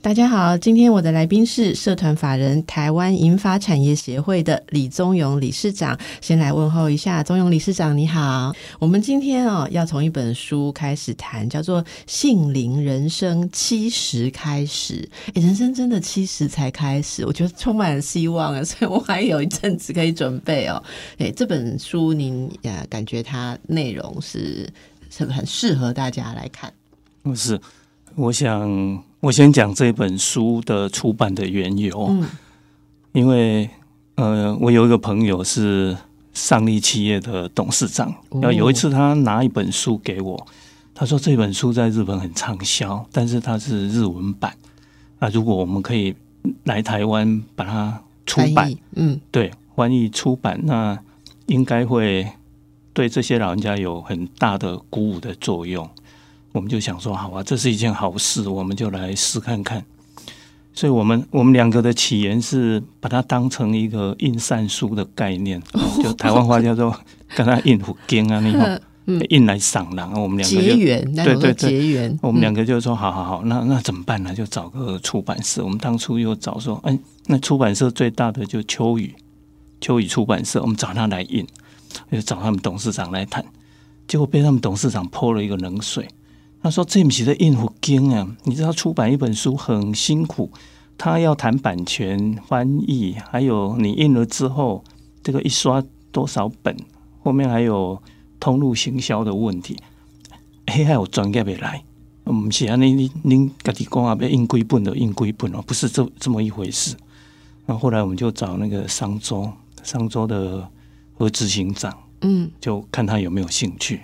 大家好，今天我的来宾是社团法人台湾银发产业协会的李宗勇理事长。先来问候一下，宗勇理事长，你好。我们今天哦，要从一本书开始谈，叫做《杏林人生七十开始》。诶人生真的七十才开始，我觉得充满了希望啊！所以我还有一阵子可以准备哦。诶，这本书您呃，感觉它内容是是很适合大家来看？不是，我想。我先讲这本书的出版的缘由，嗯，因为呃，我有一个朋友是上利企业的董事长，然后有一次他拿一本书给我，他说这本书在日本很畅销，但是它是日文版，那如果我们可以来台湾把它出版，嗯，对，翻译出版，那应该会对这些老人家有很大的鼓舞的作用。我们就想说，好啊，这是一件好事，我们就来试看看。所以，我们我们两个的起源是把它当成一个印善书的概念，就台湾话叫做 跟他印福经啊，那种印来赏然后我们两个结缘，对对对，结缘。我们两个就说，好好好，那那怎么办呢？就找个出版社。我们当初又找说，哎，那出版社最大的就秋雨，秋雨出版社，我们找他来印，就找他们董事长来谈，结果被他们董事长泼了一个冷水。他说：“这不是在应付经啊！你知道出版一本书很辛苦，他要谈版权、翻译，还有你印了之后，这个一刷多少本，后面还有通路行销的问题。哎，还有专业的来，不是啊？你你您自己讲啊，要印归本的印归本哦，不是这这么一回事。那后后来我们就找那个商周，商周的和执行长，嗯，就看他有没有兴趣。”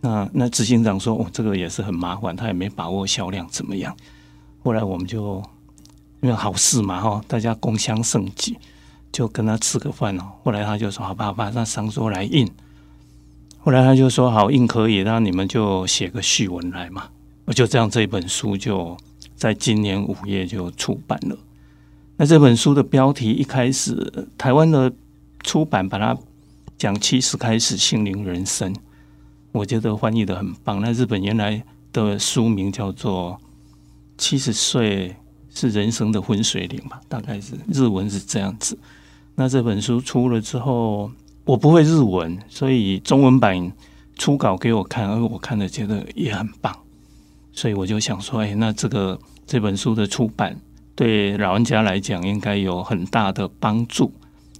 那那执行长说：“哦，这个也是很麻烦，他也没把握销量怎么样。”后来我们就因为好事嘛，哈，大家共襄盛举，就跟他吃个饭哦。后来他就说：“好吧，好吧那商说来印。”后来他就说：“好印可以，那你们就写个序文来嘛。”我就这样，这本书就在今年五月就出版了。那这本书的标题一开始，台湾的出版把它讲七十开始，心灵人生。我觉得翻译的很棒。那日本原来的书名叫做《七十岁是人生的分水岭》吧，大概是日文是这样子。那这本书出了之后，我不会日文，所以中文版初稿给我看，而我看了觉得也很棒，所以我就想说，哎，那这个这本书的出版对老人家来讲应该有很大的帮助，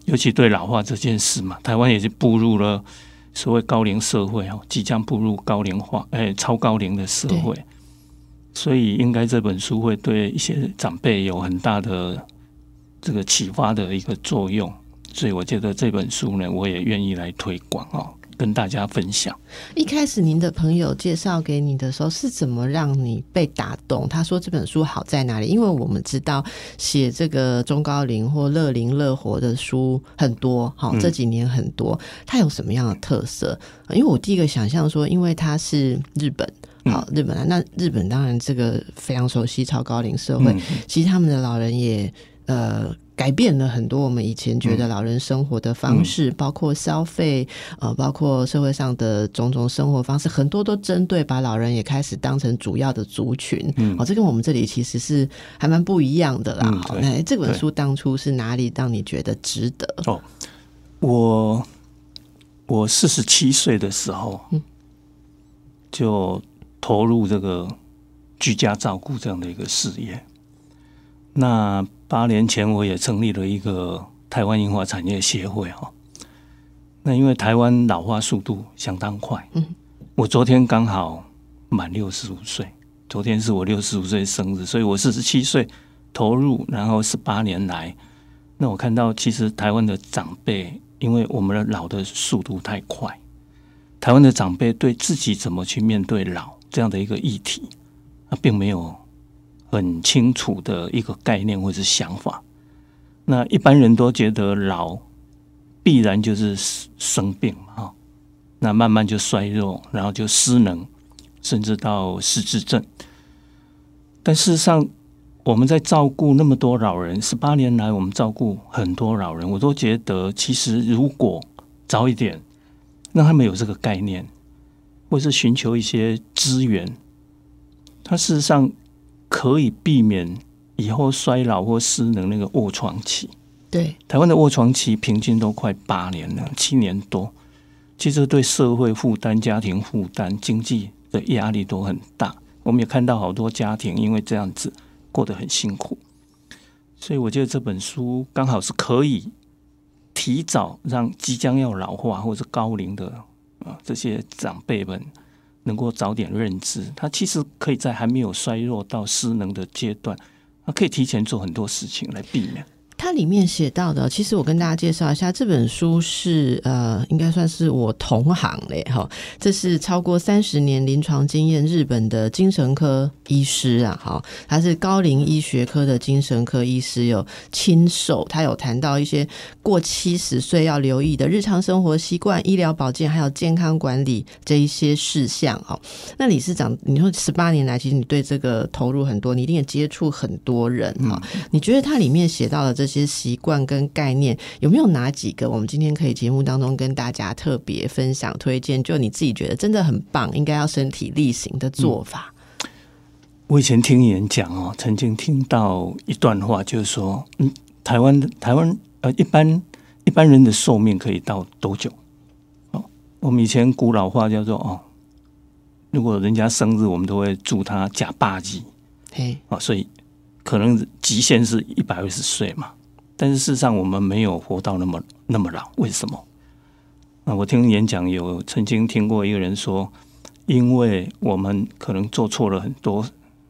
尤其对老化这件事嘛，台湾也是步入了。所谓高龄社会哦，即将步入高龄化，哎，超高龄的社会，所以应该这本书会对一些长辈有很大的这个启发的一个作用，所以我觉得这本书呢，我也愿意来推广哦。跟大家分享。一开始您的朋友介绍给你的时候，是怎么让你被打动？他说这本书好在哪里？因为我们知道写这个中高龄或乐龄乐活的书很多，好这几年很多，它有什么样的特色？因为我第一个想象说，因为它是日本，好日本啊，那日本当然这个非常熟悉超高龄社会，其实他们的老人也呃。改变了很多我们以前觉得老人生活的方式，包括消费，呃，包括社会上的种种生活方式，很多都针对把老人也开始当成主要的族群。哦，这跟我们这里其实是还蛮不一样的啦。好，那这本书当初是哪里让你觉得值得？哦，我我四十七岁的时候，嗯，就投入这个居家照顾这样的一个事业。那八年前，我也成立了一个台湾樱花产业协会哈。那因为台湾老化速度相当快，嗯，我昨天刚好满六十五岁，昨天是我六十五岁生日，所以我四十七岁投入，然后十八年来，那我看到其实台湾的长辈，因为我们的老的速度太快，台湾的长辈对自己怎么去面对老这样的一个议题，啊，并没有。很清楚的一个概念或者想法，那一般人都觉得老必然就是生病嘛，那慢慢就衰弱，然后就失能，甚至到失智症。但事实上，我们在照顾那么多老人，十八年来我们照顾很多老人，我都觉得其实如果早一点让他们有这个概念，或是寻求一些资源，他事实上可以避免以后衰老或失能那个卧床期。对，台湾的卧床期平均都快八年了，七年多，其实对社会负担、家庭负担、经济的压力都很大。我们也看到好多家庭因为这样子。过得很辛苦，所以我觉得这本书刚好是可以提早让即将要老化或者高龄的啊这些长辈们能够早点认知，他其实可以在还没有衰弱到失能的阶段，他可以提前做很多事情来避免。它里面写到的，其实我跟大家介绍一下，这本书是呃，应该算是我同行嘞哈。这是超过三十年临床经验日本的精神科医师啊，哈，他是高龄医学科的精神科医师，有亲手，他有谈到一些过七十岁要留意的日常生活习惯、医疗保健还有健康管理这一些事项哈。那理事长，你说十八年来，其实你对这个投入很多，你一定也接触很多人哈。你觉得它里面写到的这些习惯跟概念有没有哪几个？我们今天可以节目当中跟大家特别分享推荐，就你自己觉得真的很棒，应该要身体力行的做法。我以前听演讲哦，曾经听到一段话，就是说，嗯，台湾台湾呃，一般一般人的寿命可以到多久？哦，我们以前古老话叫做哦，如果人家生日，我们都会祝他假八级，嘿，啊，所以可能极限是一百二十岁嘛。但是事实上，我们没有活到那么那么老，为什么？啊，我听演讲有曾经听过一个人说，因为我们可能做错了很多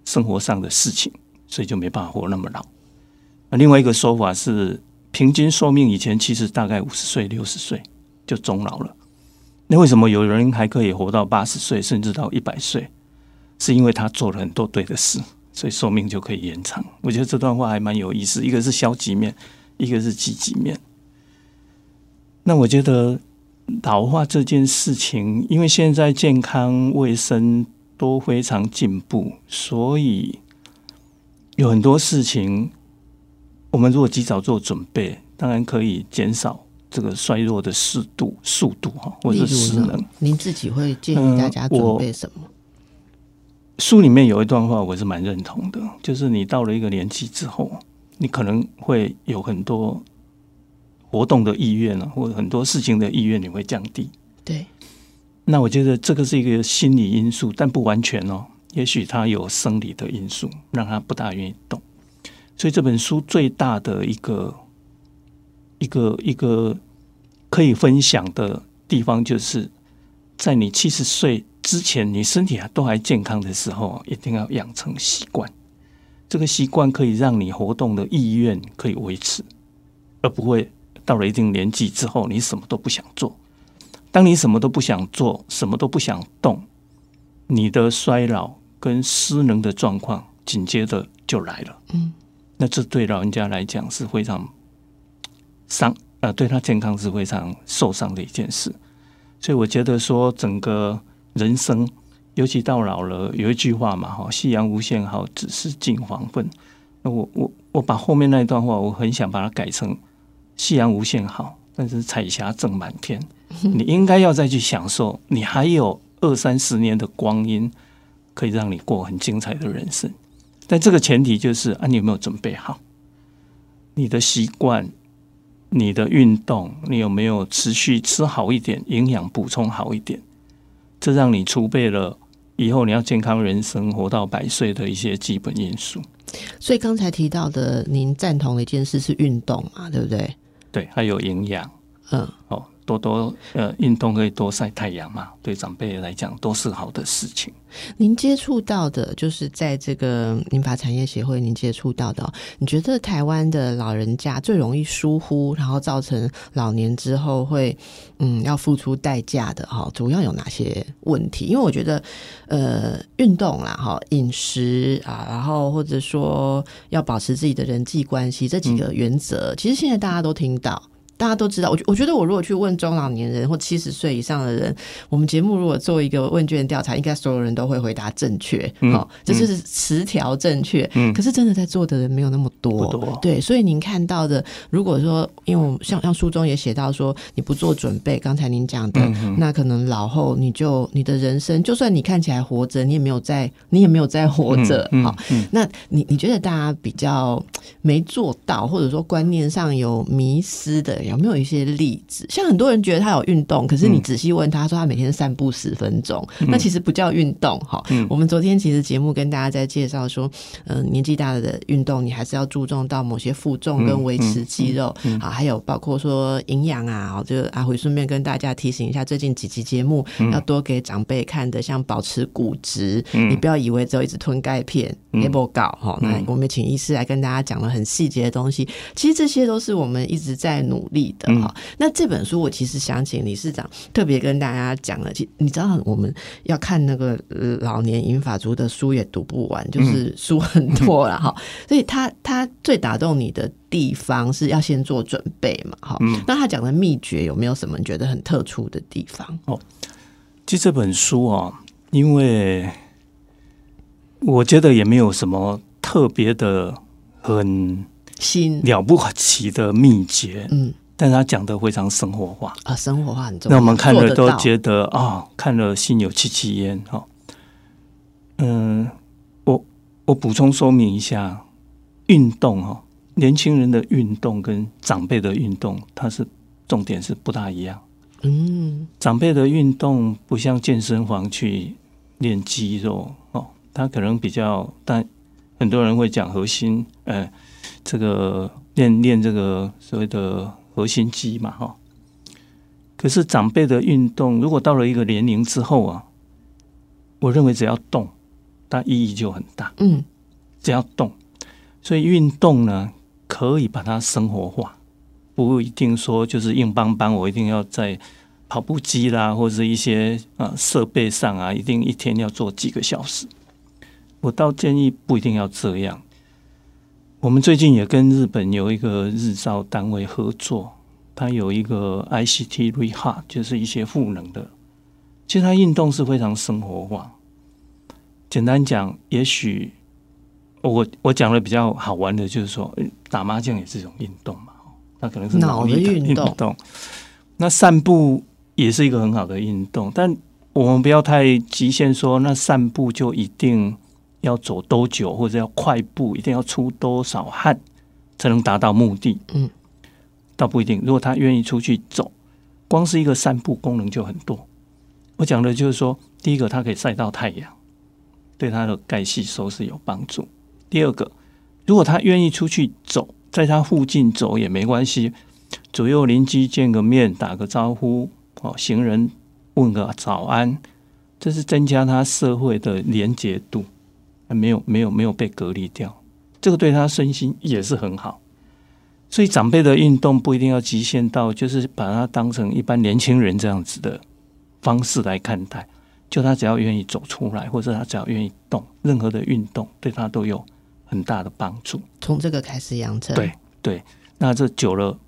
生活上的事情，所以就没办法活那么老。那另外一个说法是，平均寿命以前其实大概五十岁、六十岁就终老了。那为什么有人还可以活到八十岁，甚至到一百岁？是因为他做了很多对的事，所以寿命就可以延长。我觉得这段话还蛮有意思，一个是消极面。一个是积极面，那我觉得老化这件事情，因为现在健康卫生都非常进步，所以有很多事情，我们如果及早做准备，当然可以减少这个衰弱的适度速度哈，或者失能。您自己会建议大家准备什么？书里面有一段话，我是蛮认同的，就是你到了一个年纪之后。你可能会有很多活动的意愿啊，或者很多事情的意愿，你会降低。对，那我觉得这个是一个心理因素，但不完全哦。也许他有生理的因素，让他不大愿意动。所以这本书最大的一个一个一个可以分享的地方，就是在你七十岁之前，你身体还都还健康的时候，一定要养成习惯。这个习惯可以让你活动的意愿可以维持，而不会到了一定年纪之后，你什么都不想做。当你什么都不想做，什么都不想动，你的衰老跟失能的状况紧接着就来了。嗯，那这对老人家来讲是非常伤，呃，对他健康是非常受伤的一件事。所以我觉得说，整个人生。尤其到老了，有一句话嘛，哈，夕阳无限好，只是近黄昏。那我我我把后面那一段话，我很想把它改成夕阳无限好，但是彩霞正满天。你应该要再去享受，你还有二三十年的光阴，可以让你过很精彩的人生。但这个前提就是啊，你有没有准备好？你的习惯、你的运动，你有没有持续吃好一点，营养补充好一点？这让你储备了。以后你要健康人生，活到百岁的一些基本因素。所以刚才提到的，您赞同的一件事是运动嘛？对不对？对，还有营养。嗯，哦。多多呃运动可以多晒太阳嘛，对长辈来讲都是好的事情。您接触到的，就是在这个民法产业协会，您接触到的，你觉得台湾的老人家最容易疏忽，然后造成老年之后会嗯要付出代价的哈？主要有哪些问题？因为我觉得呃运动啦哈，饮食啊，然后或者说要保持自己的人际关系这几个原则，其实现在大家都听到。大家都知道，我我觉得我如果去问中老年人或七十岁以上的人，我们节目如果做一个问卷调查，应该所有人都会回答正确，好，这就是词条正确。嗯，可是真的在做的人没有那么多，多对，所以您看到的，如果说，因为我们像像书中也写到说，你不做准备，刚才您讲的，那可能老后你就你的人生，就算你看起来活着，你也没有在，你也没有在活着，好，那你你觉得大家比较没做到，或者说观念上有迷失的？有没有一些例子？像很多人觉得他有运动，可是你仔细问他说他每天散步十分钟，那其实不叫运动哈。我们昨天其实节目跟大家在介绍说，嗯，年纪大了的运动，你还是要注重到某些负重跟维持肌肉啊，还有包括说营养啊。就阿辉顺便跟大家提醒一下，最近几集节目要多给长辈看的，像保持骨质，你不要以为只有一直吞钙片也不搞哈。那我们请医师来跟大家讲了很细节的东西，其实这些都是我们一直在努力。的哈，那这本书我其实想请理事长特别跟大家讲了。其你知道我们要看那个老年银法族的书也读不完，就是书很多了哈。所以他他最打动你的地方是要先做准备嘛？哈，那他讲的秘诀有没有什么你觉得很特殊的地方？哦，其实这本书啊，因为我觉得也没有什么特别的很新了不起的秘诀，嗯。但他讲的非常生活化啊，生活化很重要。那我们看了都觉得啊，看了心有戚戚焉哈。嗯，我我补充说明一下，运动哈，年轻人的运动跟长辈的运动，它是重点是不大一样。嗯，长辈的运动不像健身房去练肌肉哦，他可能比较，但很多人会讲核心，呃，这个练练这个所谓的。核心肌嘛，哈。可是长辈的运动，如果到了一个年龄之后啊，我认为只要动，它意义就很大。嗯，只要动，所以运动呢，可以把它生活化，不一定说就是硬邦邦，我一定要在跑步机啦，或者一些啊设备上啊，一定一天要做几个小时。我倒建议不一定要这样。我们最近也跟日本有一个日照单位合作，它有一个 ICT Rehab，就是一些赋能的。其实它运动是非常生活化。简单讲，也许我我讲的比较好玩的，就是说打麻将也是一种运动嘛，那可能是脑的运动。那散步也是一个很好的运动，但我们不要太极限，说那散步就一定。要走多久，或者要快步，一定要出多少汗才能达到目的？嗯，倒不一定。如果他愿意出去走，光是一个散步功能就很多。我讲的就是说，第一个，它可以晒到太阳，对他的钙吸收是有帮助。第二个，如果他愿意出去走，在他附近走也没关系，左右邻居见个面，打个招呼，哦，行人问个早安，这是增加他社会的连结度。没有没有没有被隔离掉，这个对他身心也是很好。所以长辈的运动不一定要极限到，就是把它当成一般年轻人这样子的方式来看待。就他只要愿意走出来，或者他只要愿意动，任何的运动对他都有很大的帮助。从这个开始养成，对对，那这久了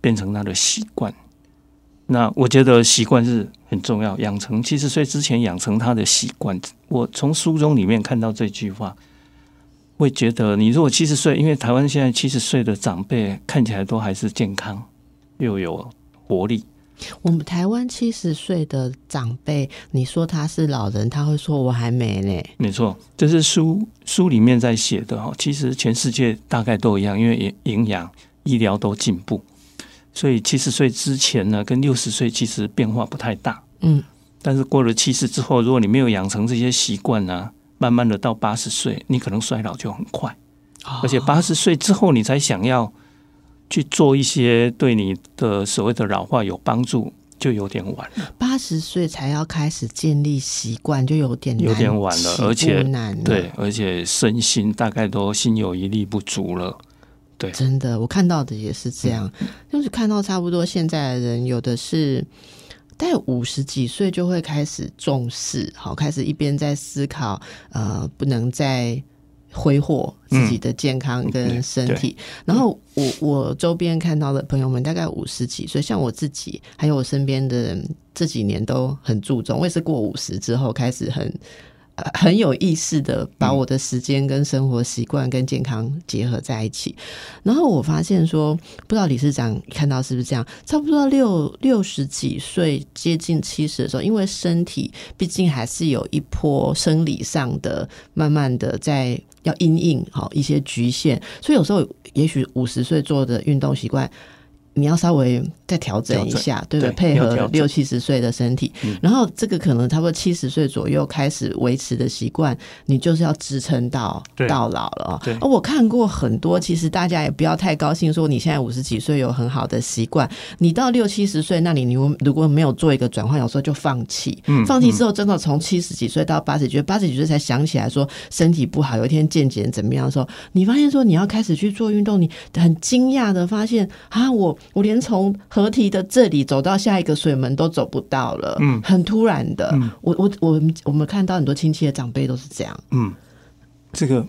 变成他的习惯。那我觉得习惯是很重要，养成七十岁之前养成他的习惯。我从书中里面看到这句话，会觉得你如果七十岁，因为台湾现在七十岁的长辈看起来都还是健康又有活力。我们台湾七十岁的长辈，你说他是老人，他会说我还没呢。没错，这是书书里面在写的哈。其实全世界大概都一样，因为营营养医疗都进步。所以七十岁之前呢，跟六十岁其实变化不太大。嗯，但是过了七十之后，如果你没有养成这些习惯呢，慢慢的到八十岁，你可能衰老就很快。而且八十岁之后，你才想要去做一些对你的所谓的老化有帮助，就有点晚了。八十岁才要开始建立习惯，就有点有点晚了，而且难。对，而且身心大概都心有余力不足了。对，真的，我看到的也是这样，就是看到差不多现在的人，有的是在五十几岁就会开始重视，好，开始一边在思考，呃，不能再挥霍自己的健康跟身体。然后我我周边看到的朋友们大概五十几岁，像我自己，还有我身边的人，这几年都很注重。我也是过五十之后开始很。很有意识的把我的时间跟生活习惯跟健康结合在一起，然后我发现说，不知道理事长看到是不是这样？差不多六六十几岁接近七十的时候，因为身体毕竟还是有一波生理上的慢慢的在要阴应好一些局限，所以有时候也许五十岁做的运动习惯。你要稍微再调整一下，对不对？配合六七十岁的身体，然后这个可能差不多七十岁左右开始维持的习惯，你就是要支撑到到老了。而我看过很多，其实大家也不要太高兴，说你现在五十几岁有很好的习惯，你到六七十岁那里，你如果没有做一个转换，有时候就放弃。嗯放弃之后，真的从七十几岁到八十几岁，八十几岁才想起来说身体不好，有一天渐渐怎么样的时候，你发现说你要开始去做运动，你很惊讶的发现啊，我。我连从河堤的这里走到下一个水门都走不到了，嗯，很突然的。我我我们我们看到很多亲戚的长辈都是这样。嗯，这个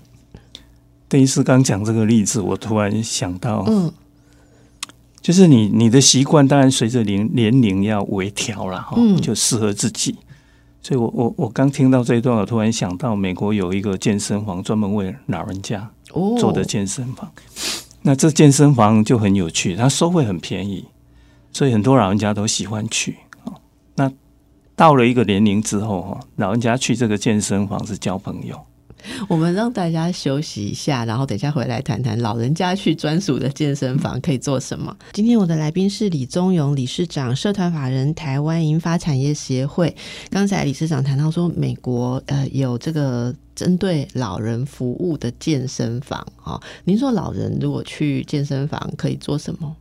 邓医师刚讲这个例子，我突然想到，嗯，就是你你的习惯当然随着年年龄要微调了哈，就适合自己。所以我我我刚听到这一段，我突然想到美国有一个健身房专门为老人家做的健身房。那这健身房就很有趣，它收费很便宜，所以很多老人家都喜欢去那到了一个年龄之后，哈，老人家去这个健身房是交朋友。我们让大家休息一下，然后等一下回来谈谈老人家去专属的健身房可以做什么。今天我的来宾是李宗勇理事长，社团法人台湾银发产业协会。刚才理事长谈到说，美国呃有这个针对老人服务的健身房啊。您说老人如果去健身房可以做什么？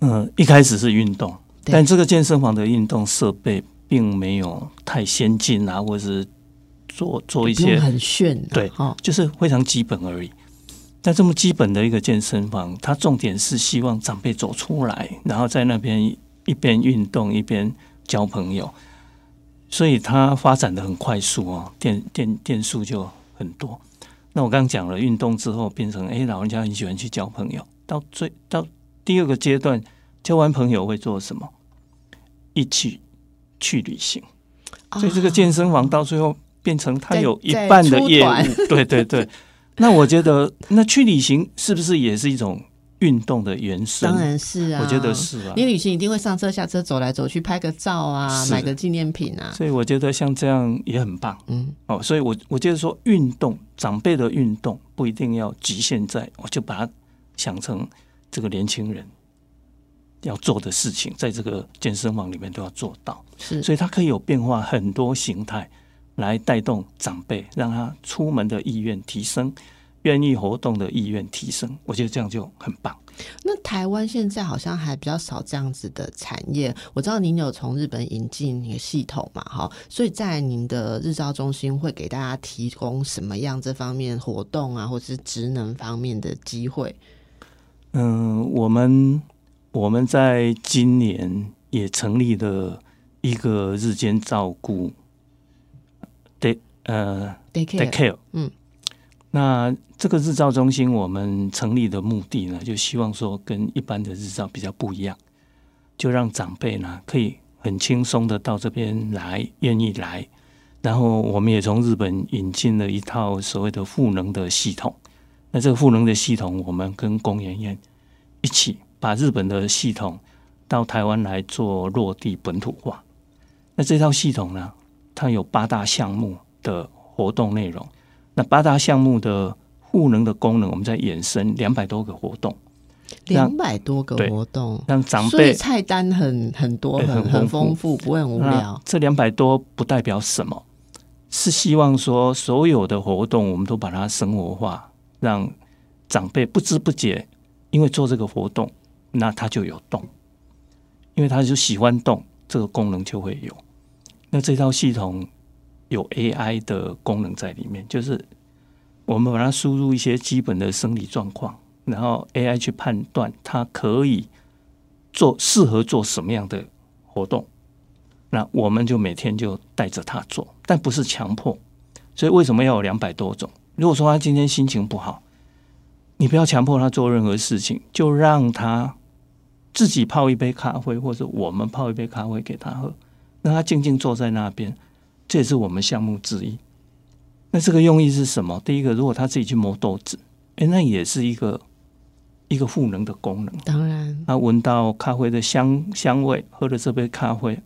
嗯，一开始是运动，但这个健身房的运动设备并没有太先进啊，或者是。做做一些很炫，对，就是非常基本而已。但这么基本的一个健身房，它重点是希望长辈走出来，然后在那边一边运动一边交朋友，所以它发展的很快速哦，电电电数就很多。那我刚刚讲了，运动之后变成哎，老人家很喜欢去交朋友。到最到第二个阶段，交完朋友会做什么？一起去旅行。所以这个健身房到最后。变成他有一半的业务，对对对。那我觉得，那去旅行是不是也是一种运动的元素？当然是啊，我觉得是啊。你旅行一定会上车下车走来走去拍个照啊，买个纪念品啊。所以我觉得像这样也很棒。嗯，哦，所以我我觉得说运动，长辈的运动不一定要局限在，我就把它想成这个年轻人要做的事情，在这个健身房里面都要做到。是，所以它可以有变化很多形态。来带动长辈，让他出门的意愿提升，愿意活动的意愿提升，我觉得这样就很棒。那台湾现在好像还比较少这样子的产业。我知道您有从日本引进一个系统嘛，哈，所以在您的日照中心会给大家提供什么样这方面活动啊，或者是职能方面的机会？嗯，我们我们在今年也成立了一个日间照顾。呃，Day Care，嗯，那这个日照中心我们成立的目的呢，就希望说跟一般的日照比较不一样，就让长辈呢可以很轻松的到这边来，愿意来。然后我们也从日本引进了一套所谓的赋能的系统。那这个赋能的系统，我们跟工研院一起把日本的系统到台湾来做落地本土化。那这套系统呢，它有八大项目。的活动内容，那八大项目的赋能的功能，我们在衍生两百多个活动，两百多个活动，让长辈菜单很很多，很很丰富，不会很无聊。这两百多不代表什么，是希望说所有的活动我们都把它生活化，让长辈不知不觉，因为做这个活动，那他就有动，因为他就喜欢动，这个功能就会有。那这套系统。有 AI 的功能在里面，就是我们把它输入一些基本的生理状况，然后 AI 去判断它可以做适合做什么样的活动，那我们就每天就带着它做，但不是强迫。所以为什么要有两百多种？如果说他今天心情不好，你不要强迫他做任何事情，就让他自己泡一杯咖啡，或者我们泡一杯咖啡给他喝，让他静静坐在那边。这也是我们项目之一。那这个用意是什么？第一个，如果他自己去磨豆子，哎，那也是一个一个赋能的功能。当然，他闻到咖啡的香香味，喝了这杯咖啡。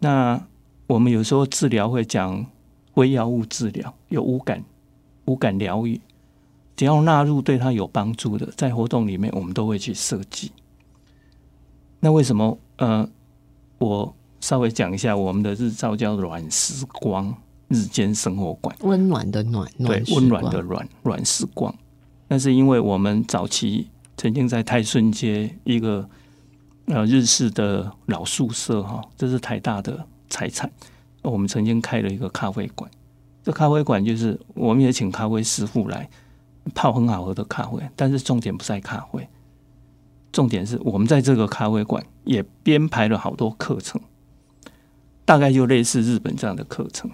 那我们有时候治疗会讲微药物治疗，有无感无感疗愈，只要纳入对他有帮助的，在活动里面我们都会去设计。那为什么？呃，我。稍微讲一下，我们的日照叫软时光日间生活馆，温暖的暖，对，温暖的暖软时光。那是因为我们早期曾经在泰顺街一个呃日式的老宿舍哈，这是台大的财产。我们曾经开了一个咖啡馆，这咖啡馆就是我们也请咖啡师傅来泡很好喝的咖啡，但是重点不在咖啡，重点是我们在这个咖啡馆也编排了好多课程。大概就类似日本这样的课程。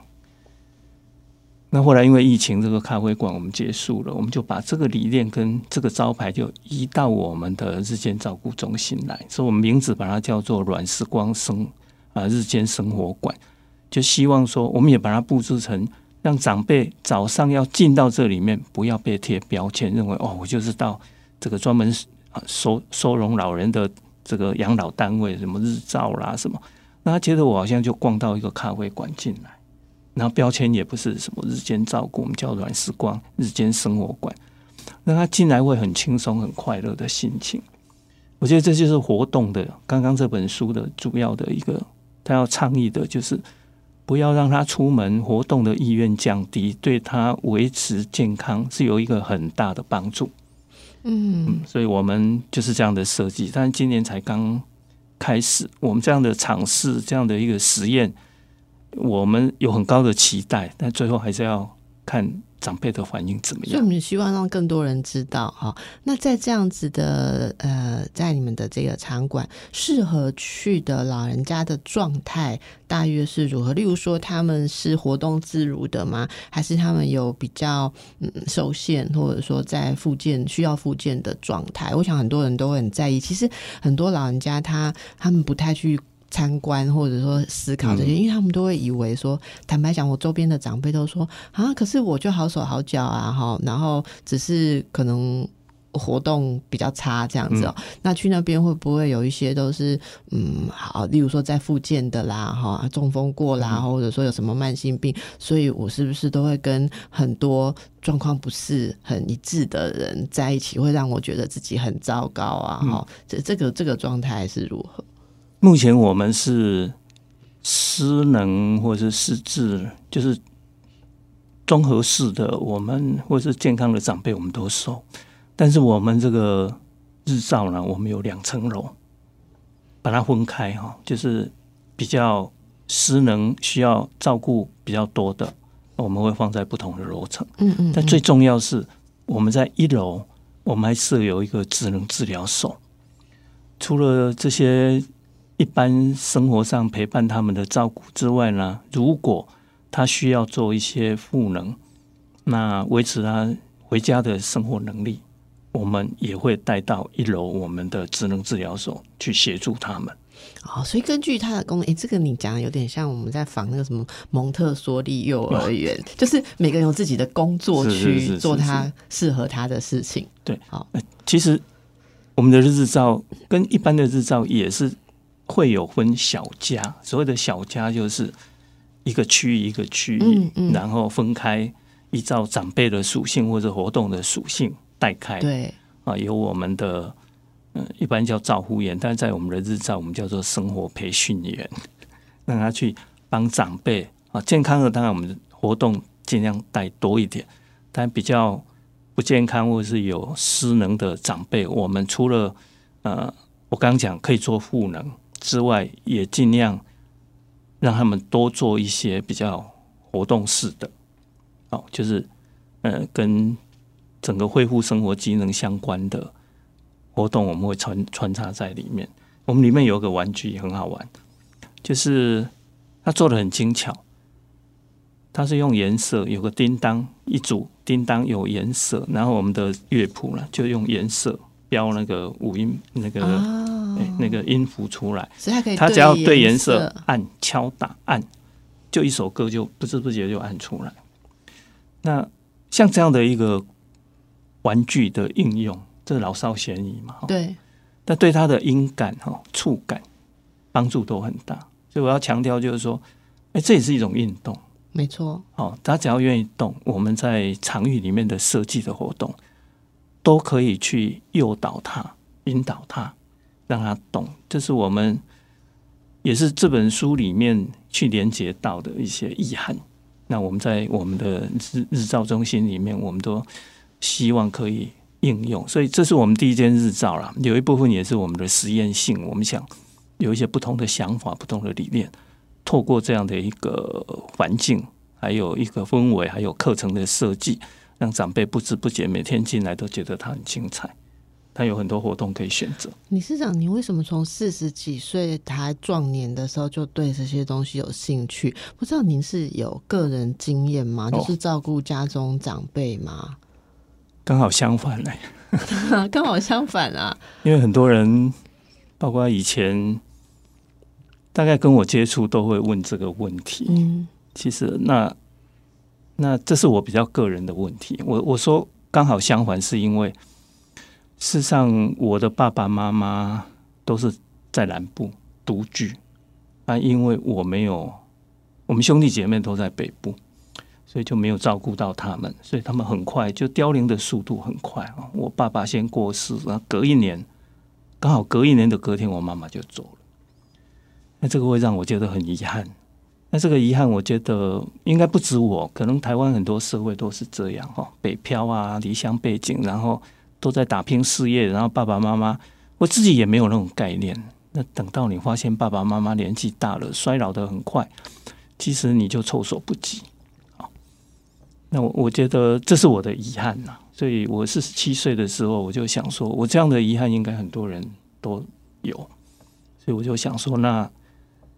那后来因为疫情，这个咖啡馆我们结束了，我们就把这个理念跟这个招牌就移到我们的日间照顾中心来，所以我们名字把它叫做“软时光生啊日间生活馆”，就希望说我们也把它布置成让长辈早上要进到这里面，不要被贴标签，认为哦我就是到这个专门啊收收容老人的这个养老单位，什么日照啦什么。那他觉得我好像就逛到一个咖啡馆进来，然后标签也不是什么日间照顾，我们叫软时光日间生活馆。那他进来会很轻松、很快乐的心情。我觉得这就是活动的。刚刚这本书的主要的一个，他要倡议的就是不要让他出门活动的意愿降低，对他维持健康是有一个很大的帮助。嗯，所以我们就是这样的设计，但是今年才刚。开始，我们这样的尝试，这样的一个实验，我们有很高的期待，但最后还是要看。长辈的反应怎么样？所以我们希望让更多人知道哈。那在这样子的呃，在你们的这个场馆，适合去的老人家的状态大约是如何？例如说，他们是活动自如的吗？还是他们有比较嗯受限，或者说在附件需要附件的状态？我想很多人都很在意。其实很多老人家他他们不太去。参观或者说思考这些，因为他们都会以为说，坦白讲，我周边的长辈都说啊，可是我就好手好脚啊，哈，然后只是可能活动比较差这样子哦。那去那边会不会有一些都是嗯好，例如说在复健的啦，哈，中风过啦，或者说有什么慢性病，所以我是不是都会跟很多状况不是很一致的人在一起，会让我觉得自己很糟糕啊？哈，这这个这个状态是如何？目前我们是失能或者是失智，就是综合式的，我们或是健康的长辈，我们都收。但是我们这个日照呢，我们有两层楼，把它分开哈，就是比较失能需要照顾比较多的，我们会放在不同的楼层。嗯嗯。但最重要是，我们在一楼，我们还设有一个智能治疗所。除了这些。一般生活上陪伴他们的照顾之外呢，如果他需要做一些赋能，那维持他回家的生活能力，我们也会带到一楼我们的职能治疗所去协助他们。哦，所以根据他的功能，哎，这个你讲的有点像我们在仿那个什么蒙特梭利幼儿园，就是每个人有自己的工作区做他适合他的事情。对，好，其实我们的日照跟一般的日照也是。会有分小家，所谓的小家就是一个区域一个区域，然后分开，依照长辈的属性或者活动的属性带开。对啊，有我们的嗯，一般叫照护员，但是在我们的日照，我们叫做生活培训员，让他去帮长辈啊，健康的当然我们活动尽量带多一点，但比较不健康或者是有失能的长辈，我们除了呃，我刚刚讲可以做赋能。之外，也尽量让他们多做一些比较活动式的，哦，就是呃，跟整个恢复生活机能相关的活动，我们会穿穿插在里面。我们里面有个玩具很好玩，就是它做的很精巧。它是用颜色，有个叮当一组叮当有颜色，然后我们的乐谱呢就用颜色标那个五音那个、哎那个音符出来，所以它可以它只要对颜色色，按敲打按，就一首歌就不知不觉就按出来。那像这样的一个玩具的应用，这老少咸宜嘛。哈对，但对他的音感、哈触感帮助都很大。所以我要强调，就是说，哎，这也是一种运动。没错，哦，他只要愿意动，我们在场域里面的设计的活动，都可以去诱导他、引导他，让他懂。这是我们也是这本书里面去连接到的一些意涵。那我们在我们的日日照中心里面，我们都希望可以应用。所以这是我们第一间日照啦，有一部分也是我们的实验性。我们想有一些不同的想法、不同的理念，透过这样的一个环境，还有一个氛围，还有课程的设计，让长辈不知不觉每天进来都觉得它很精彩，它有很多活动可以选择。理事长，你为什么从四十几岁还壮年的时候就对这些东西有兴趣？不知道您是有个人经验吗？哦就是照顾家中长辈吗？刚好相反嘞，刚好相反啊！因为很多人，包括以前大概跟我接触都会问这个问题。嗯，其实那那这是我比较个人的问题。我我说刚好相反，是因为事实上我的爸爸妈妈都是在南部独居，啊，因为我没有，我们兄弟姐妹都在北部，所以就没有照顾到他们，所以他们很快就凋零的速度很快啊。我爸爸先过世，然后隔一年，刚好隔一年的隔天，我妈妈就走了。那这个会让我觉得很遗憾。那这个遗憾，我觉得应该不止我，可能台湾很多社会都是这样哈，北漂啊，离乡背景，然后都在打拼事业，然后爸爸妈妈，我自己也没有那种概念。那等到你发现爸爸妈妈年纪大了，衰老的很快，其实你就措手不及。好，那我我觉得这是我的遗憾呐。所以我四十七岁的时候，我就想说，我这样的遗憾应该很多人都有，所以我就想说，那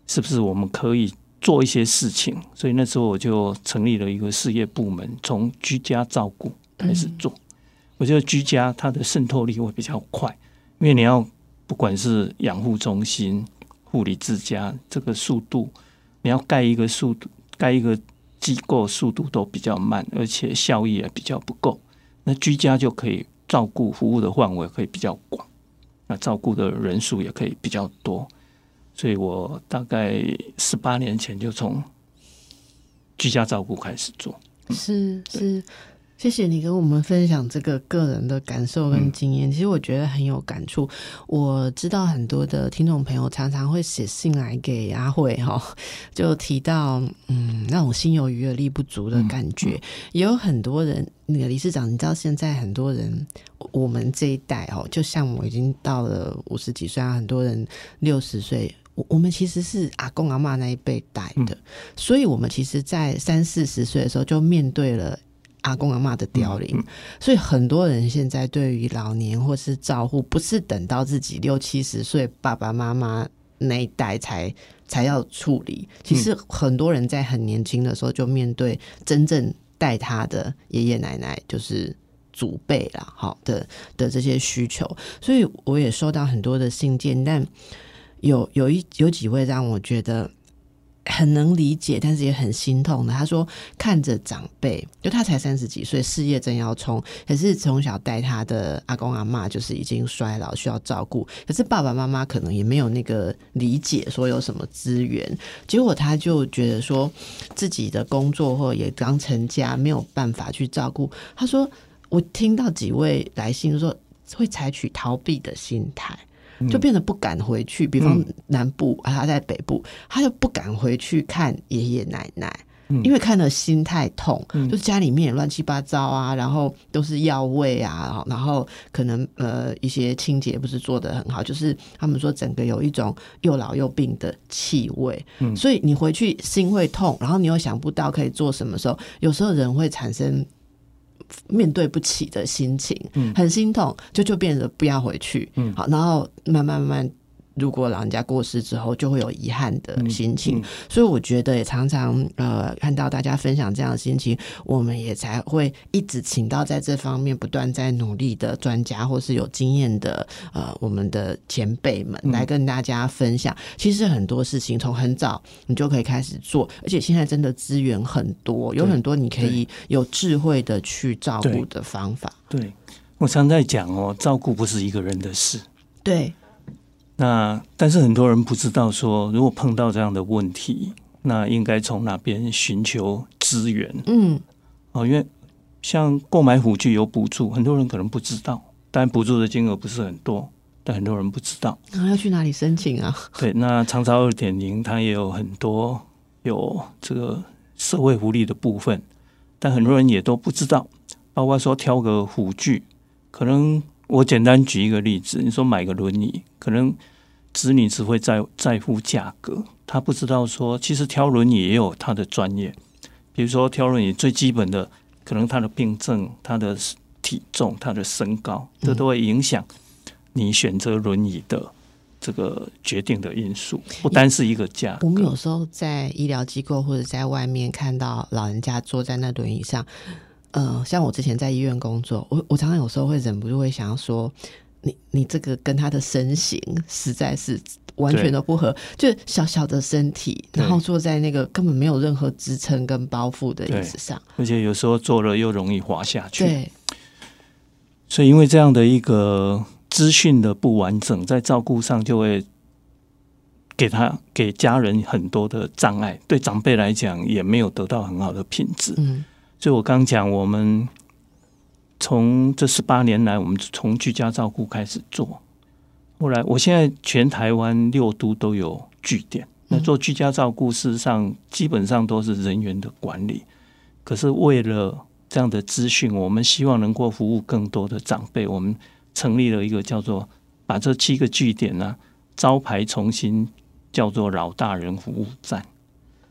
是不是我们可以做一些事情？所以那时候我就成立了一个事业部门，从居家照顾开始做。我觉得居家它的渗透力会比较快，因为你要不管是养护中心、护理之家，这个速度你要盖一个速度，盖一个机构速度都比较慢，而且效益也比较不够。那居家就可以照顾服务的范围可以比较广，那照顾的人数也可以比较多。所以我大概十八年前就从居家照顾开始做。是是，谢谢你跟我们分享这个个人的感受跟经验。其实我觉得很有感触。我知道很多的听众朋友常常会写信来给阿慧哈，就提到嗯那种心有余而力不足的感觉。也有很多人，那个理事长，你知道现在很多人，我们这一代哦，就像我已经到了五十几岁啊，很多人六十岁。我我们其实是阿公阿妈那一辈带的，所以我们其实，在三四十岁的时候就面对了阿公阿妈的凋零，所以很多人现在对于老年或是照护，不是等到自己六七十岁爸爸妈妈那一代才才要处理，其实很多人在很年轻的时候就面对真正带他的爷爷奶奶，就是。祖辈啦，好的的这些需求，所以我也收到很多的信件，但有有一有几位让我觉得很能理解，但是也很心痛的。他说，看着长辈，就他才三十几岁，事业正要冲，可是从小带他的阿公阿妈就是已经衰老，需要照顾。可是爸爸妈妈可能也没有那个理解，说有什么资源。结果他就觉得说自己的工作或也刚成家，没有办法去照顾。他说，我听到几位来信说，会采取逃避的心态。就变得不敢回去，比方南部，他在北部，他就不敢回去看爷爷奶奶，因为看了心太痛，就是家里面也乱七八糟啊，然后都是药味啊，然后可能呃一些清洁不是做的很好，就是他们说整个有一种又老又病的气味，所以你回去心会痛，然后你又想不到可以做什么时候，有时候人会产生。面对不起的心情，嗯。很心痛，就就变得不要回去，嗯。好，然后慢慢慢慢如果老人家过世之后，就会有遗憾的心情。嗯所以我觉得也常常呃看到大家分享这样的心情，我们也才会一直请到在这方面不断在努力的专家，或是有经验的呃我们的前辈们嗯来跟大家分享。其实很多事情从很早你就可以开始做，而且现在真的资源很多，有很多你可以有智慧的去照顾的方法。对我常在讲哦，照顾不是一个人的事。对，那但是很多人不知道说，如果碰到这样的问题，那应该从哪边寻求资源嗯，哦？因为像购买辅具有补助，很多人可能不知道，但补助的金额不是很多，但很多人不知道。然后要去哪里申请啊？对，那长潮二点零它也有很多有这个社会福利的部分，但很多人也都不知道，包括说挑个辅具，可能我简单举一个例子，你说买个轮椅，可能子女只会在在乎价格，他不知道说其实挑轮椅也有他的专业，比如说挑轮椅最基本的，可能他的病症、他的体重、他的身高，这都会影响你选择轮椅的这个决定的因素，不单是一个价格。我们有时候在医疗机构或者在外面看到老人家坐在那轮椅上，呃，像我之前在医院工作，我我常常有时候会忍不住会想要说，你你这个跟他的身形实在是完全都不合，就是小小的身体，然后坐在那个根本没有任何支撑跟包覆的椅子上，而且有时候坐了又容易滑下去。对，所以因为这样的一个资讯的不完整，在照顾上就会给他给家人很多的障碍，对长辈来讲也没有得到很好的品质。嗯所以我刚讲，我们从这十八年来，我们从居家照顾开始做，后来我现在全台湾六都都有据点。那做居家照顾，事实上基本上都是人员的管理。可是为了这样的资讯，我们希望能够服务更多的长辈，我们成立了一个叫做把这七个据点呢、招牌重新叫做老大人服务站。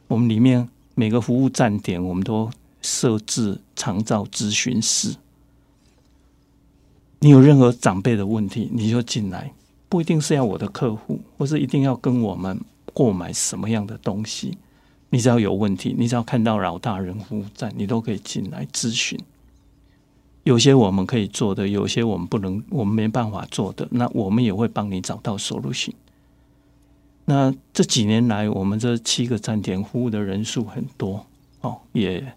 我们里面每个服务站点，我们都设置长照咨询室。你有任何长辈的问题，你就进来，不一定是要我的客户，或是一定要跟我们购买什么样的东西。你只要有问题，你只要看到老大人服务站，你都可以进来咨询。有些我们可以做的，有些我们不能，我们没办法做的，那我们也会帮你找到 solution。那这几年来，我们这七个站点服务的人数很多哦，也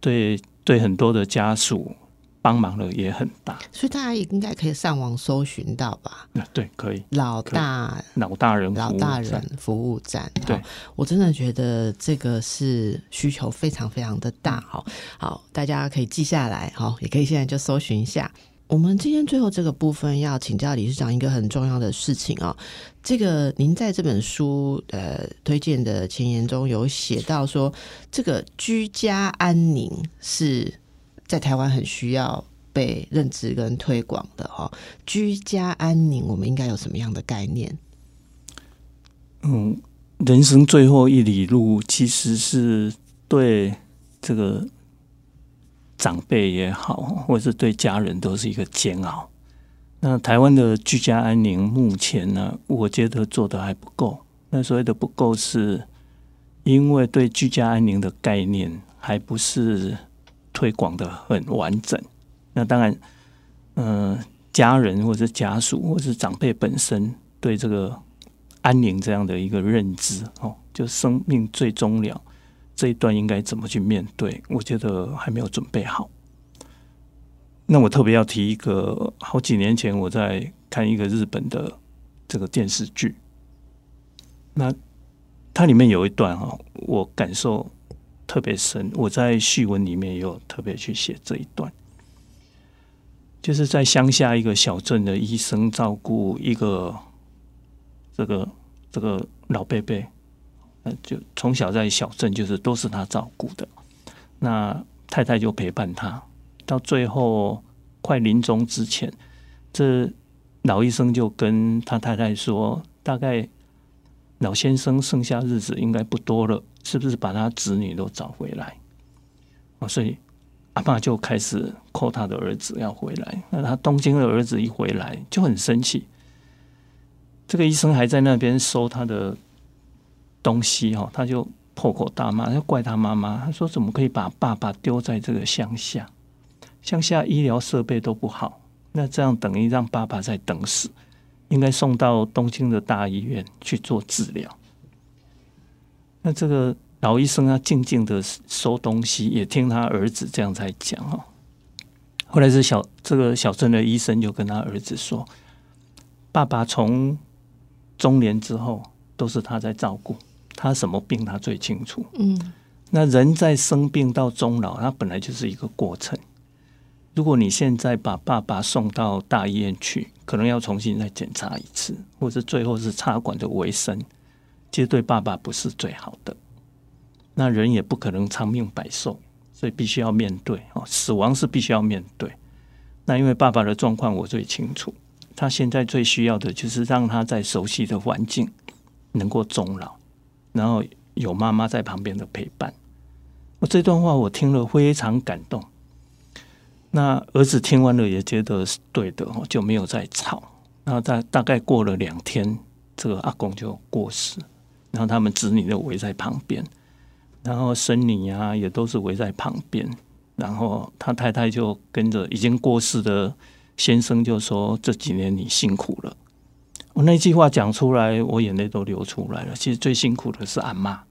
对对很多的家属帮忙的也很大。所以大家也应该可以上网搜寻到吧？那对，可以老大老大人老大人服务站，对我真的觉得这个是需求非常非常的大，哈，好，大家可以记下来，好，也可以现在就搜寻一下。我们今天最后这个部分要请教理事长一个很重要的事情哦，这个您在这本书呃推荐的前言中有写到说，这个居家安宁是在台湾很需要被认知跟推广的哈、居家安宁，我们应该有什么样的概念？嗯，人生最后一里路，其实是对这个长辈也好，或者是对家人都是一个煎熬。那台湾的居家安宁目前呢，我觉得做的还不够。那所谓的不够，是因为对居家安宁的概念还不是推广的很完整。那当然，嗯、家人或者是家属或是长辈本身对这个安宁这样的一个认知哦，就生命最终了这一段应该怎么去面对，我觉得还没有准备好。那我特别要提一个，好几年前我在看一个日本的这个电视剧，那它里面有一段哈，我感受特别深，我在序文里面也有特别去写这一段，就是在乡下一个小镇的医生照顾一个这个这个老贝贝，呃，就从小在小镇就是都是他照顾的，那太太就陪伴他，到最后快临终之前，这老医生就跟他太太说，大概老先生剩下日子应该不多了，是不是把他子女都找回来？啊，所以阿爸就开始扣他的儿子要回来。那他东京的儿子一回来就很生气，这个医生还在那边收他的东西哈，他就破口大骂，他怪他妈妈，他说怎么可以把爸爸丢在这个乡下？乡下医疗设备都不好，那这样等于让爸爸在等死，应该送到东京的大医院去做治疗。那这个老医生啊，静静的收东西，也听他儿子这样在讲哦。后来是小这个小镇的医生就跟他儿子说：“爸爸从中年之后都是他在照顾，他什么病他最清楚。嗯，那人在生病到终老，他本来就是一个过程。如果你现在把爸爸送到大医院去，可能要重新再检查一次，或者最后是插管的维生，其实对爸爸不是最好的。那人也不可能长命百寿。”所以必须要面对哦，死亡是必须要面对。那因为爸爸的状况我最清楚，他现在最需要的就是让他在熟悉的环境能够终老，然后有妈妈在旁边的陪伴。我这段话我听了非常感动。那儿子听完了也觉得是对的哦，就没有再吵。然后大大概过了两天，这个阿公就过世，然后他们子女就围在旁边。然后孙女啊，也都是围在旁边。然后他太太就跟着已经过世的先生就说：“这几年你辛苦了。”我那句话讲出来，我眼泪都流出来了。其实最辛苦的是阿妈，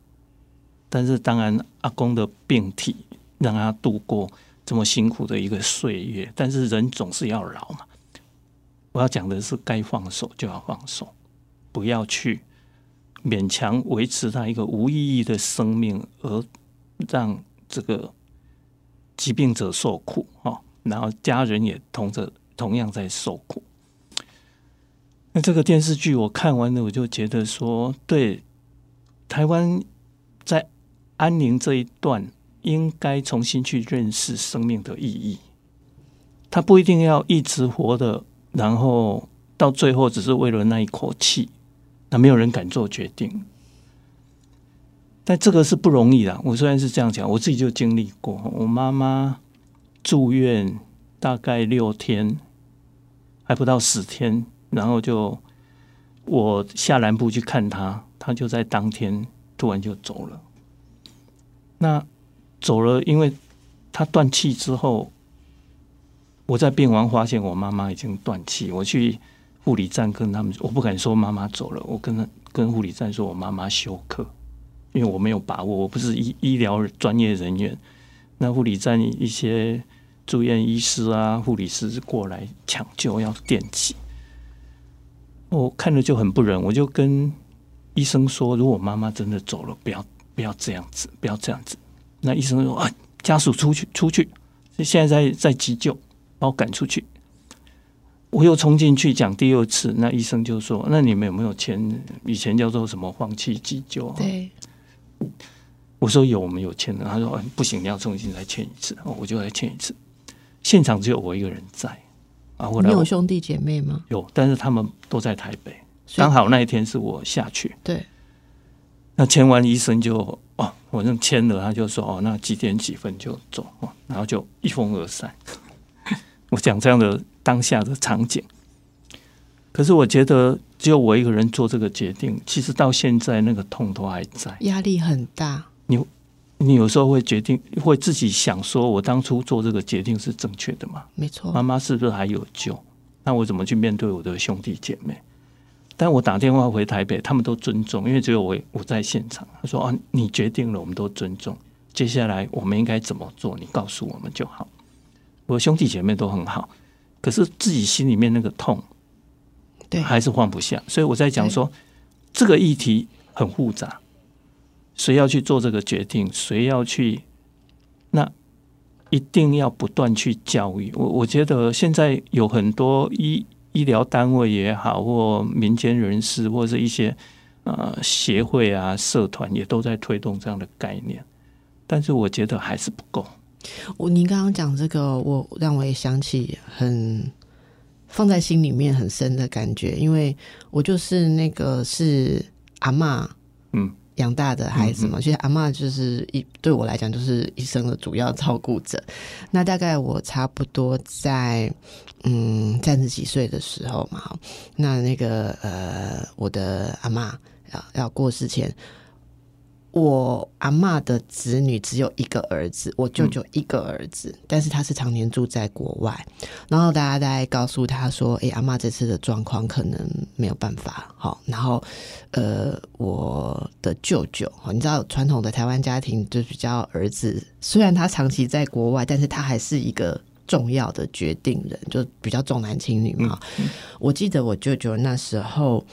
但是当然阿公的病体让他度过这么辛苦的一个岁月。但是人总是要老嘛。我要讲的是，该放手就要放手，不要去。勉强维持他一个无意义的生命，而让这个疾病者受苦哈，然后家人也同着同样在受苦。那这个电视剧我看完了，我就觉得说，对台湾在安宁这一段，应该重新去认识生命的意义。他不一定要一直活的，然后到最后只是为了那一口气。那没有人敢做决定，但这个是不容易的。我虽然是这样讲，我自己就经历过。我妈妈住院大概六天，还不到十天，然后就我下南部去看他，他就在当天突然就走了。那走了，因为他断气之后，我在病房发现我妈妈已经断气，我去。护理站跟他们，我不敢说妈妈走了，我跟跟护理站说我妈妈休克，因为我没有把握，我不是医医疗专业人员。那护理站一些住院医师啊、护理师过来抢救，要电击，我看了就很不忍，我就跟医生说，如果妈妈真的走了，不要不要这样子，不要这样子。那医生说啊，家属出去出去，现在在在急救，把我赶出去。我又冲进去讲第二次，那医生就说：“那你们有没有签？以前叫做什么放弃急救？”对，我说有，我们有签的。他说：“不行，你要重新再签一次。”我就来签一次。现场只有我一个人在啊。你有兄弟姐妹吗？有，但是他们都在台北。刚好那一天是我下去。对。那签完，医生就哦，反正签了，他就说：“哦，那几点几分就走。”哦，然后就一哄而散。我讲这样的。当下的场景，可是我觉得只有我一个人做这个决定，其实到现在那个痛都还在，压力很大。你你有时候会决定，会自己想说，我当初做这个决定是正确的吗？没错，妈妈是不是还有救？那我怎么去面对我的兄弟姐妹？但我打电话回台北，他们都尊重，因为只有我我在现场。他说：“啊，你决定了，我们都尊重。接下来我们应该怎么做？你告诉我们就好。”我的兄弟姐妹都很好。可是自己心里面那个痛，对，还是放不下。所以我在讲说，这个议题很复杂，谁要去做这个决定，谁要去，那一定要不断去教育。我我觉得现在有很多医医疗单位也好，或民间人士，或者是一些呃协会啊、社团，也都在推动这样的概念，但是我觉得还是不够。我您刚刚讲这个，我让我也想起很放在心里面很深的感觉，因为我就是那个是阿妈，养大的孩子嘛，其实阿嬷就是一对我来讲就是一生的主要照顾者。那大概我差不多在嗯三十几岁的时候嘛，那那个呃我的阿嬷要要过世前。我阿嬷的子女只有一个儿子，我舅舅一个儿子，但是他是常年住在国外。然后大家在告诉他说：“哎，阿嬷这次的状况可能没有办法。”好，然后呃，我的舅舅，你知道传统的台湾家庭就比较儿子，虽然他长期在国外，但是他还是一个重要的决定人，就比较重男轻女嘛。我记得我舅舅那时候。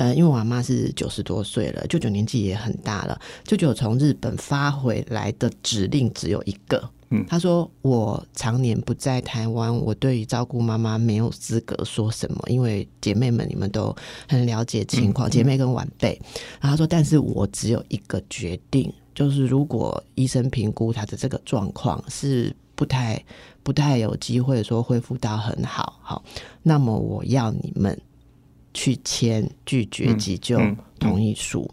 呃，因为我阿妈是九十多岁了，舅舅年纪也很大了。舅舅从日本发回来的指令只有一个，嗯，他说我常年不在台湾，我对于照顾妈妈没有资格说什么，因为姐妹们你们都很了解情况，姐妹跟晚辈。然后他说，但是我只有一个决定，就是如果医生评估他的这个状况是不太不太有机会说恢复到很好，好，那么我要你们。去签拒绝急救同意书。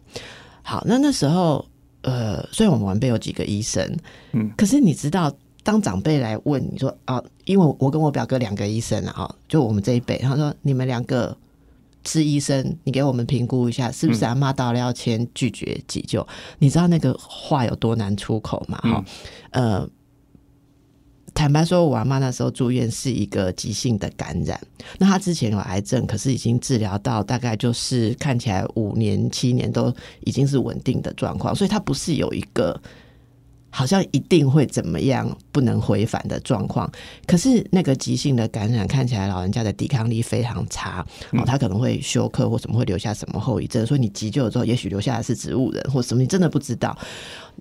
好，那那时候，呃，虽然我们晚辈有几个医生，嗯，可是你知道，当长辈来问你说啊，因为我跟我表哥两个医生啊，就我们这一辈，他说你们两个是医生，你给我们评估一下，是不是阿妈到了要签拒绝急救？你知道那个话有多难出口吗？哈，呃。坦白说，我阿妈那时候住院是一个急性的感染。那她之前有癌症，可是已经治疗到大概就是看起来五年、七年都已经是稳定的状况，所以她不是有一个好像一定会怎么样不能回返的状况。可是那个急性的感染看起来老人家的抵抗力非常差哦，他可能会休克或什么会留下什么后遗症。所以你急救之后，也许留下的是植物人或什么，你真的不知道。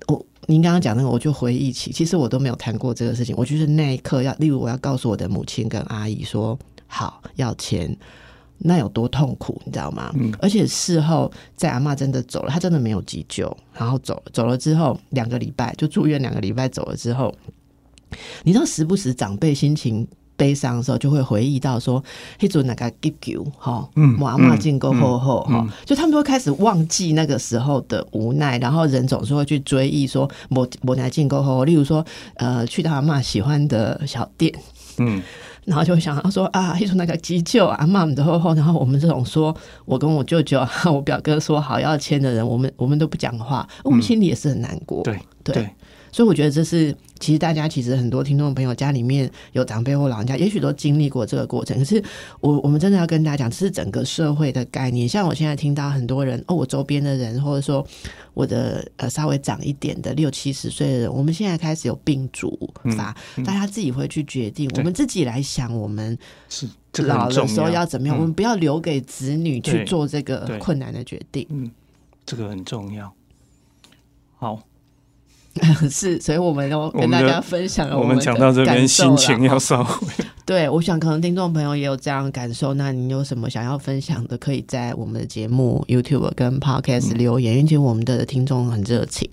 我。您刚刚讲那个，我就回忆起，其实我都没有谈过这个事情。我就是那一刻要，例如我要告诉我的母亲跟阿姨说，好要钱，那有多痛苦，你知道吗？嗯。而且事后在阿妈真的走了，她真的没有急救，然后走了，走了之后两个礼拜就住院，两个礼拜走了之后，你知道时不时长辈心情。悲伤的时候，就会回忆到说，那种那个急救哈，我阿妈进过后后哈，就他们会开始忘记那个时候的无奈，然后人总是会去追忆说，我我来进过后，例如说，呃，去到阿妈喜欢的小店，嗯，然后就会想到说啊，一种那个急救阿妈的后后，然后我们这种说我跟我舅舅、我表哥说好要签的人，我们我们都不讲话，我们心里也是很难过，对。对。所以我觉得这是，其实大家其实很多听众朋友家里面有长辈或老人家，也许都经历过这个过程。可是我我们真的要跟大家讲，这是整个社会的概念。像我现在听到很多人哦，我周边的人，或者说我的呃稍微长一点的六七十岁的人，我们现在开始有病主法，大家自己会去决定，我们自己来想，我们是老的时候要怎么样，我们不要留给子女去做这个困难的决定。嗯，这个很重要。好。是，所以我们都跟大家分享了我们讲到这边心情要稍微。对，我想可能听众朋友也有这样的感受。那你有什么想要分享的，可以在我们的节目 YouTube 跟 Podcast 留言，因为我们的听众很热情。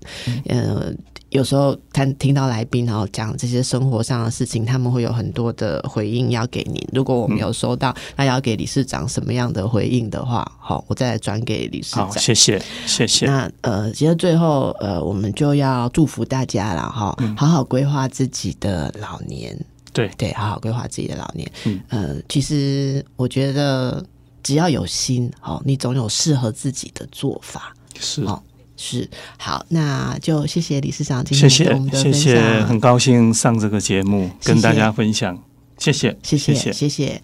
嗯。有时候看听到来宾然后讲这些生活上的事情，他们会有很多的回应要给您。如果我们有收到，那要给理事长什么样的回应的话，好，我再来转给理事长。谢谢，谢谢。那呃，其实最后呃，我们就要祝福大家了哈，好好规划自己的老年。对对，好好规划自己的老年。嗯呃，其实我觉得只要有心，好，你总有适合自己的做法。是哦。是。好，那就谢谢理事长今天谢谢谢谢，很高兴上这个节目跟大家分享，谢谢谢谢。谢谢。